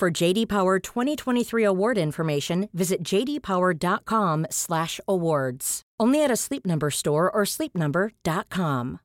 For JD Power 2023 award information, visit jdpower.com/awards. Only at a Sleep Number store or sleepnumber.com.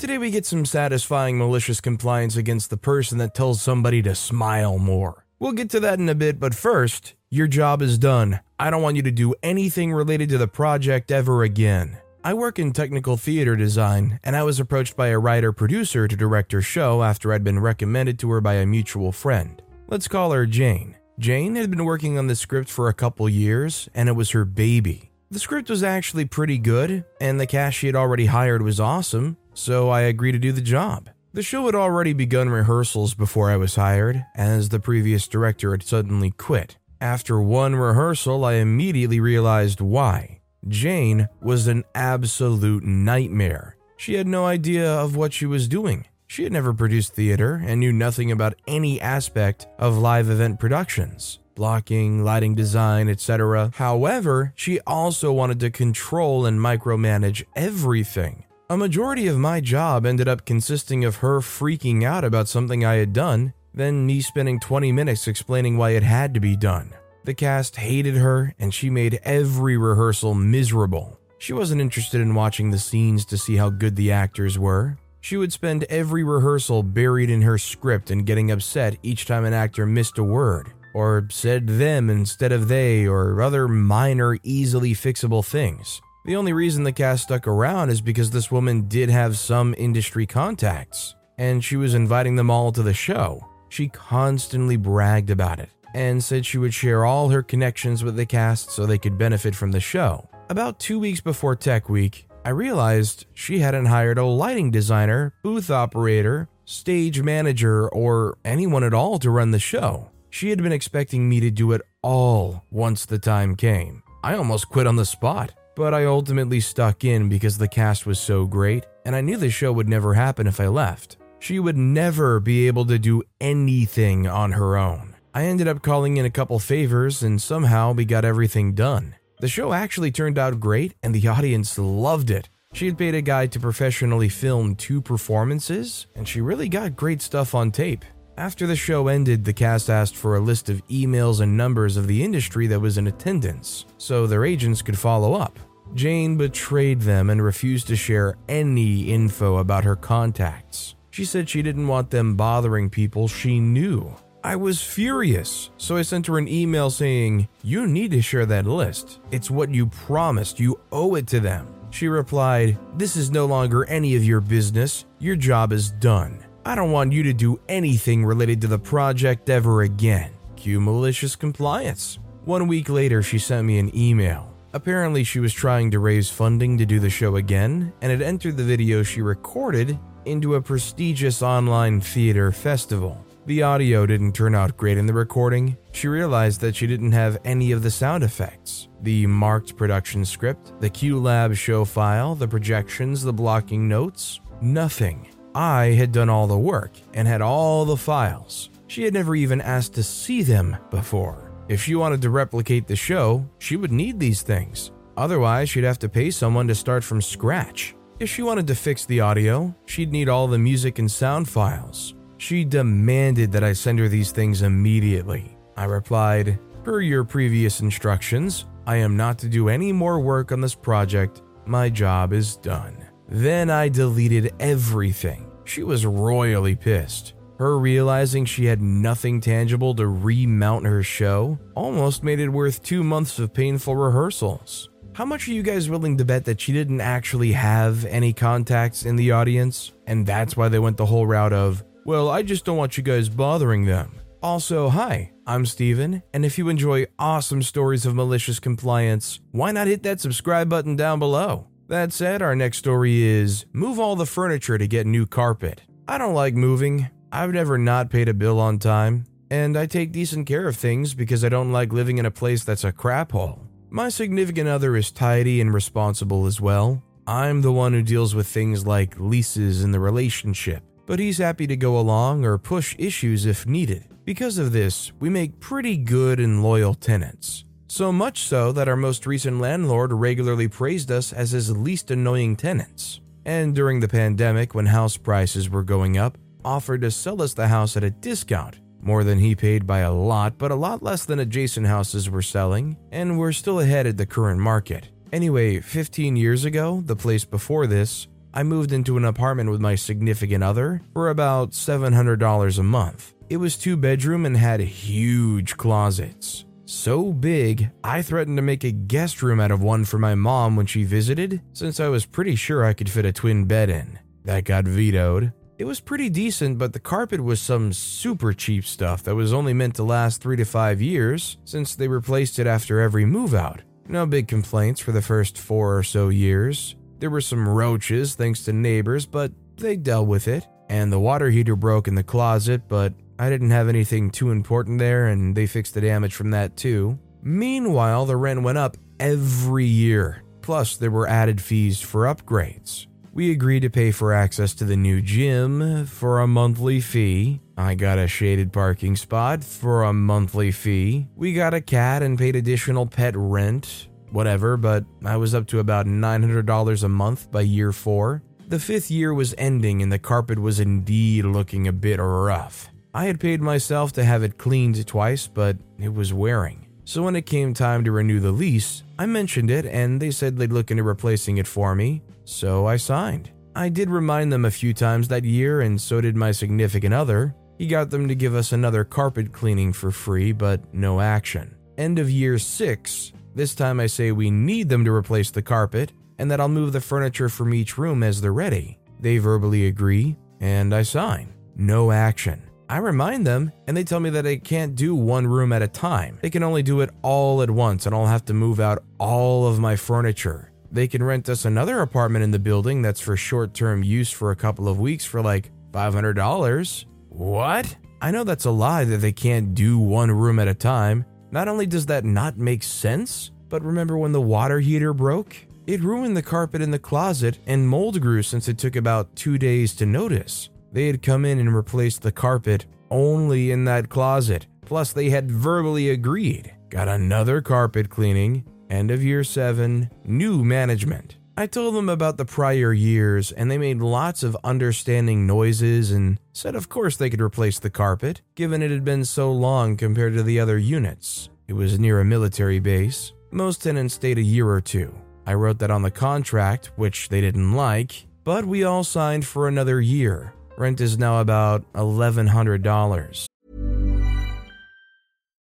Today we get some satisfying malicious compliance against the person that tells somebody to smile more. We'll get to that in a bit, but first, your job is done. I don't want you to do anything related to the project ever again. I work in technical theater design, and I was approached by a writer producer to direct her show after I'd been recommended to her by a mutual friend. Let's call her Jane. Jane had been working on the script for a couple years, and it was her baby. The script was actually pretty good, and the cast she had already hired was awesome, so I agreed to do the job. The show had already begun rehearsals before I was hired, as the previous director had suddenly quit. After one rehearsal, I immediately realized why. Jane was an absolute nightmare. She had no idea of what she was doing. She had never produced theater and knew nothing about any aspect of live event productions blocking, lighting design, etc. However, she also wanted to control and micromanage everything. A majority of my job ended up consisting of her freaking out about something I had done, then me spending 20 minutes explaining why it had to be done. The cast hated her, and she made every rehearsal miserable. She wasn't interested in watching the scenes to see how good the actors were. She would spend every rehearsal buried in her script and getting upset each time an actor missed a word, or said them instead of they, or other minor, easily fixable things. The only reason the cast stuck around is because this woman did have some industry contacts, and she was inviting them all to the show. She constantly bragged about it and said she would share all her connections with the cast so they could benefit from the show. About two weeks before Tech Week, I realized she hadn't hired a lighting designer, booth operator, stage manager, or anyone at all to run the show. She had been expecting me to do it all once the time came. I almost quit on the spot. But I ultimately stuck in because the cast was so great, and I knew the show would never happen if I left. She would never be able to do anything on her own. I ended up calling in a couple favors, and somehow we got everything done. The show actually turned out great, and the audience loved it. She had paid a guy to professionally film two performances, and she really got great stuff on tape. After the show ended, the cast asked for a list of emails and numbers of the industry that was in attendance, so their agents could follow up. Jane betrayed them and refused to share any info about her contacts. She said she didn't want them bothering people she knew. I was furious, so I sent her an email saying, You need to share that list. It's what you promised, you owe it to them. She replied, This is no longer any of your business. Your job is done. I don't want you to do anything related to the project ever again. Cue malicious compliance. One week later, she sent me an email. Apparently, she was trying to raise funding to do the show again and had entered the video she recorded into a prestigious online theater festival. The audio didn't turn out great in the recording. She realized that she didn't have any of the sound effects. The marked production script, the QLab show file, the projections, the blocking notes, nothing. I had done all the work and had all the files. She had never even asked to see them before. If she wanted to replicate the show, she would need these things. Otherwise, she'd have to pay someone to start from scratch. If she wanted to fix the audio, she'd need all the music and sound files. She demanded that I send her these things immediately. I replied, Per your previous instructions, I am not to do any more work on this project. My job is done. Then I deleted everything. She was royally pissed. Her realizing she had nothing tangible to remount her show almost made it worth two months of painful rehearsals. How much are you guys willing to bet that she didn't actually have any contacts in the audience? And that's why they went the whole route of, well, I just don't want you guys bothering them. Also, hi, I'm Steven, and if you enjoy awesome stories of malicious compliance, why not hit that subscribe button down below? That said, our next story is Move all the furniture to get new carpet. I don't like moving. I've never not paid a bill on time, and I take decent care of things because I don't like living in a place that's a crap hole. My significant other is tidy and responsible as well. I'm the one who deals with things like leases in the relationship, but he's happy to go along or push issues if needed. Because of this, we make pretty good and loyal tenants. So much so that our most recent landlord regularly praised us as his least annoying tenants. And during the pandemic, when house prices were going up, offered to sell us the house at a discount, more than he paid by a lot, but a lot less than adjacent houses were selling, and we're still ahead at the current market. Anyway, 15 years ago, the place before this, I moved into an apartment with my significant other for about $700 a month. It was two bedroom and had huge closets. So big, I threatened to make a guest room out of one for my mom when she visited, since I was pretty sure I could fit a twin bed in. That got vetoed. It was pretty decent, but the carpet was some super cheap stuff that was only meant to last three to five years, since they replaced it after every move out. No big complaints for the first four or so years. There were some roaches thanks to neighbors, but they dealt with it. And the water heater broke in the closet, but I didn't have anything too important there, and they fixed the damage from that too. Meanwhile, the rent went up every year. Plus, there were added fees for upgrades. We agreed to pay for access to the new gym for a monthly fee. I got a shaded parking spot for a monthly fee. We got a cat and paid additional pet rent, whatever, but I was up to about $900 a month by year four. The fifth year was ending and the carpet was indeed looking a bit rough. I had paid myself to have it cleaned twice, but it was wearing. So when it came time to renew the lease, I mentioned it and they said they'd look into replacing it for me, so I signed. I did remind them a few times that year, and so did my significant other. He got them to give us another carpet cleaning for free, but no action. End of year six, this time I say we need them to replace the carpet and that I'll move the furniture from each room as they're ready. They verbally agree, and I sign. No action. I remind them, and they tell me that they can't do one room at a time. They can only do it all at once, and I'll have to move out all of my furniture. They can rent us another apartment in the building that's for short term use for a couple of weeks for like $500. What? I know that's a lie that they can't do one room at a time. Not only does that not make sense, but remember when the water heater broke? It ruined the carpet in the closet and mold grew since it took about two days to notice. They had come in and replaced the carpet only in that closet. Plus, they had verbally agreed. Got another carpet cleaning. End of year seven, new management. I told them about the prior years, and they made lots of understanding noises and said, of course, they could replace the carpet, given it had been so long compared to the other units. It was near a military base. Most tenants stayed a year or two. I wrote that on the contract, which they didn't like, but we all signed for another year. Rent is now about $1,100.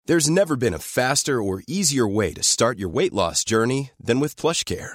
There's never been a faster or easier way to start your weight loss journey than with PlushCare.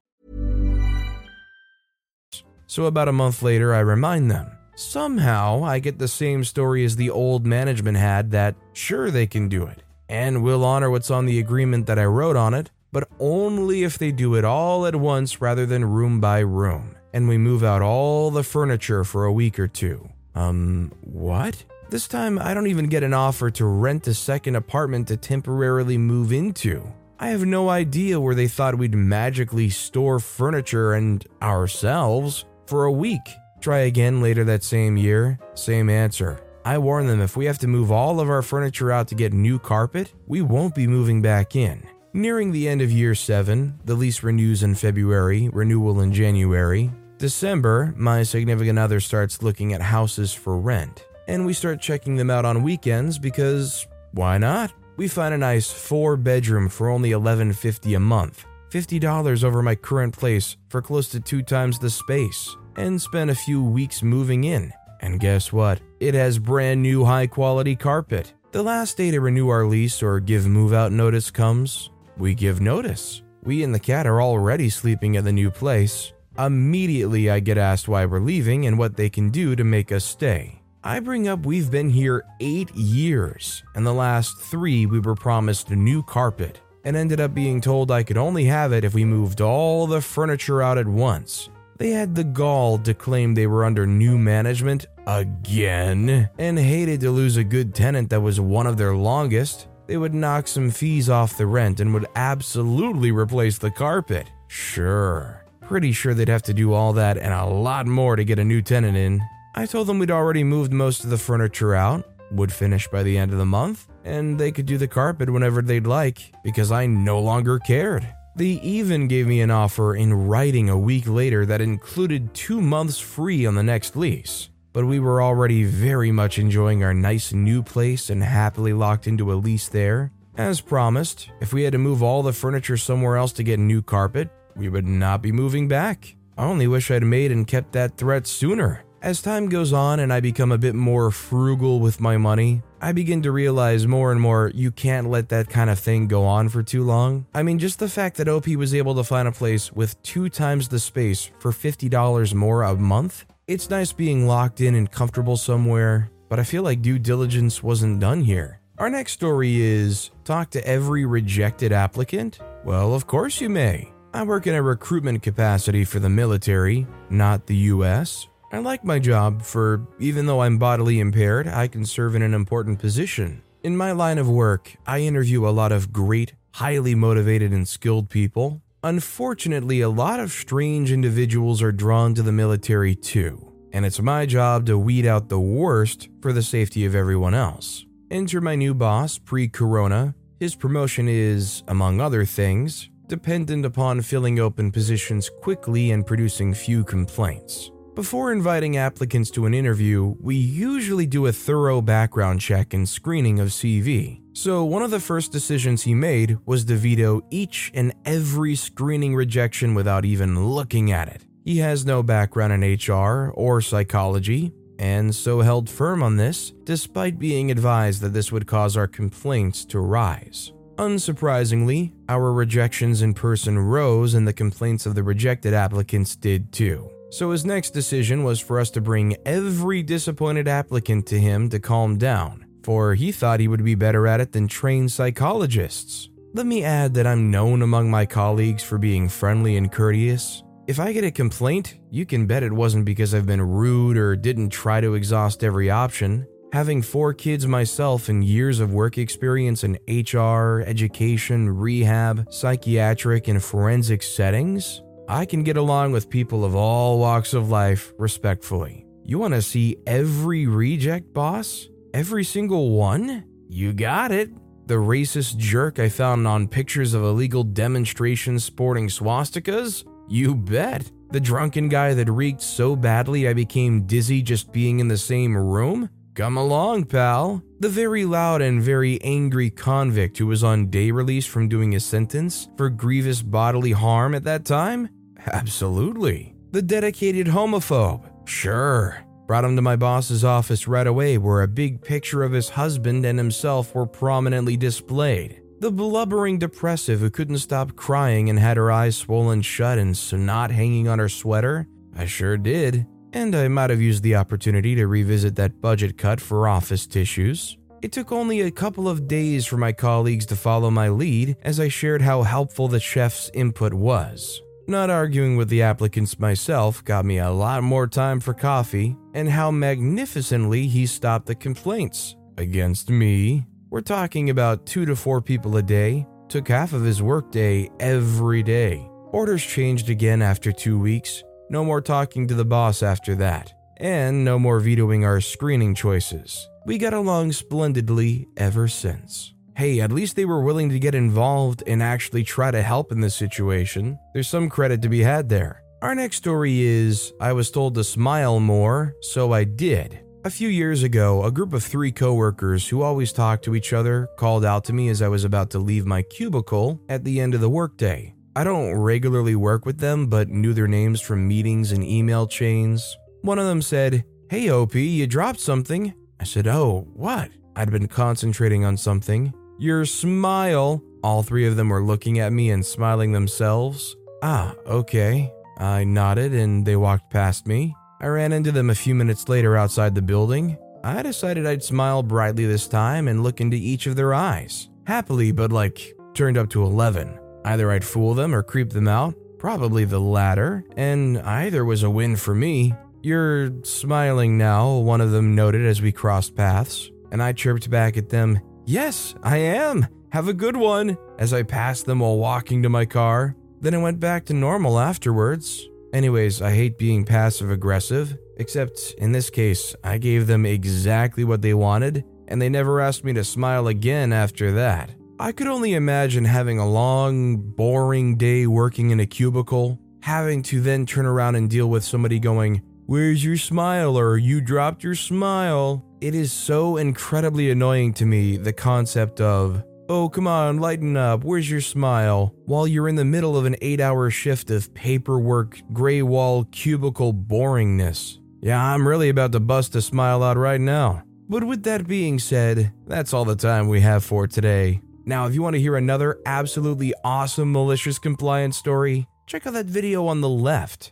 So about a month later, I remind them. Somehow, I get the same story as the old management had that sure they can do it, and we'll honor what's on the agreement that I wrote on it, but only if they do it all at once rather than room by room, and we move out all the furniture for a week or two. Um, what? This time, I don't even get an offer to rent a second apartment to temporarily move into. I have no idea where they thought we'd magically store furniture and ourselves for a week. Try again later that same year, same answer. I warn them if we have to move all of our furniture out to get new carpet, we won't be moving back in. Nearing the end of year 7, the lease renews in February, renewal in January. December, my significant other starts looking at houses for rent, and we start checking them out on weekends because why not? We find a nice 4 bedroom for only $11.50 a month, $50 over my current place for close to 2 times the space, and spend a few weeks moving in. And guess what? It has brand new high quality carpet. The last day to renew our lease or give move out notice comes, we give notice. We and the cat are already sleeping at the new place. Immediately, I get asked why we're leaving and what they can do to make us stay. I bring up we've been here eight years, and the last three we were promised a new carpet, and ended up being told I could only have it if we moved all the furniture out at once. They had the gall to claim they were under new management again, and hated to lose a good tenant that was one of their longest they would knock some fees off the rent and would absolutely replace the carpet. Sure. Pretty sure they'd have to do all that and a lot more to get a new tenant in. I told them we'd already moved most of the furniture out, would finish by the end of the month, and they could do the carpet whenever they'd like because I no longer cared. They even gave me an offer in writing a week later that included two months free on the next lease but we were already very much enjoying our nice new place and happily locked into a lease there. As promised, if we had to move all the furniture somewhere else to get new carpet, we would not be moving back. I only wish I'd made and kept that threat sooner. As time goes on and I become a bit more frugal with my money, I begin to realize more and more you can't let that kind of thing go on for too long. I mean, just the fact that OP was able to find a place with two times the space for $50 more a month it's nice being locked in and comfortable somewhere, but I feel like due diligence wasn't done here. Our next story is Talk to every rejected applicant? Well, of course you may. I work in a recruitment capacity for the military, not the US. I like my job, for even though I'm bodily impaired, I can serve in an important position. In my line of work, I interview a lot of great, highly motivated, and skilled people. Unfortunately, a lot of strange individuals are drawn to the military too, and it's my job to weed out the worst for the safety of everyone else. Enter my new boss pre corona. His promotion is, among other things, dependent upon filling open positions quickly and producing few complaints. Before inviting applicants to an interview, we usually do a thorough background check and screening of CV. So, one of the first decisions he made was to veto each and every screening rejection without even looking at it. He has no background in HR or psychology, and so held firm on this, despite being advised that this would cause our complaints to rise. Unsurprisingly, our rejections in person rose and the complaints of the rejected applicants did too. So his next decision was for us to bring every disappointed applicant to him to calm down, for he thought he would be better at it than trained psychologists. Let me add that I'm known among my colleagues for being friendly and courteous. If I get a complaint, you can bet it wasn't because I've been rude or didn't try to exhaust every option. Having four kids myself and years of work experience in HR, education, rehab, psychiatric, and forensic settings, I can get along with people of all walks of life respectfully. You want to see every reject boss? Every single one? You got it. The racist jerk I found on pictures of illegal demonstrations sporting swastikas? You bet. The drunken guy that reeked so badly I became dizzy just being in the same room? Come along, pal. The very loud and very angry convict who was on day release from doing his sentence for grievous bodily harm at that time? Absolutely. The dedicated homophobe? Sure. Brought him to my boss's office right away, where a big picture of his husband and himself were prominently displayed. The blubbering depressive who couldn't stop crying and had her eyes swollen shut and snot hanging on her sweater? I sure did. And I might have used the opportunity to revisit that budget cut for office tissues. It took only a couple of days for my colleagues to follow my lead as I shared how helpful the chef's input was. Not arguing with the applicants myself got me a lot more time for coffee, and how magnificently he stopped the complaints against me. We're talking about two to four people a day, took half of his workday every day. Orders changed again after two weeks, no more talking to the boss after that, and no more vetoing our screening choices. We got along splendidly ever since. Hey, at least they were willing to get involved and actually try to help in this situation. There's some credit to be had there. Our next story is I was told to smile more, so I did. A few years ago, a group of three coworkers who always talked to each other called out to me as I was about to leave my cubicle at the end of the workday. I don't regularly work with them, but knew their names from meetings and email chains. One of them said, Hey, OP, you dropped something. I said, Oh, what? I'd been concentrating on something. Your smile. All three of them were looking at me and smiling themselves. Ah, okay. I nodded and they walked past me. I ran into them a few minutes later outside the building. I decided I'd smile brightly this time and look into each of their eyes. Happily, but like turned up to 11. Either I'd fool them or creep them out, probably the latter, and either was a win for me. You're smiling now, one of them noted as we crossed paths, and I chirped back at them, Yes, I am. Have a good one, as I passed them while walking to my car. Then I went back to normal afterwards, Anyways, I hate being passive aggressive, except in this case, I gave them exactly what they wanted, and they never asked me to smile again after that. I could only imagine having a long, boring day working in a cubicle, having to then turn around and deal with somebody going, Where's your smile? or You dropped your smile. It is so incredibly annoying to me, the concept of, Oh, come on, lighten up. Where's your smile? While you're in the middle of an eight hour shift of paperwork, gray wall, cubicle boringness. Yeah, I'm really about to bust a smile out right now. But with that being said, that's all the time we have for today. Now, if you want to hear another absolutely awesome malicious compliance story, check out that video on the left.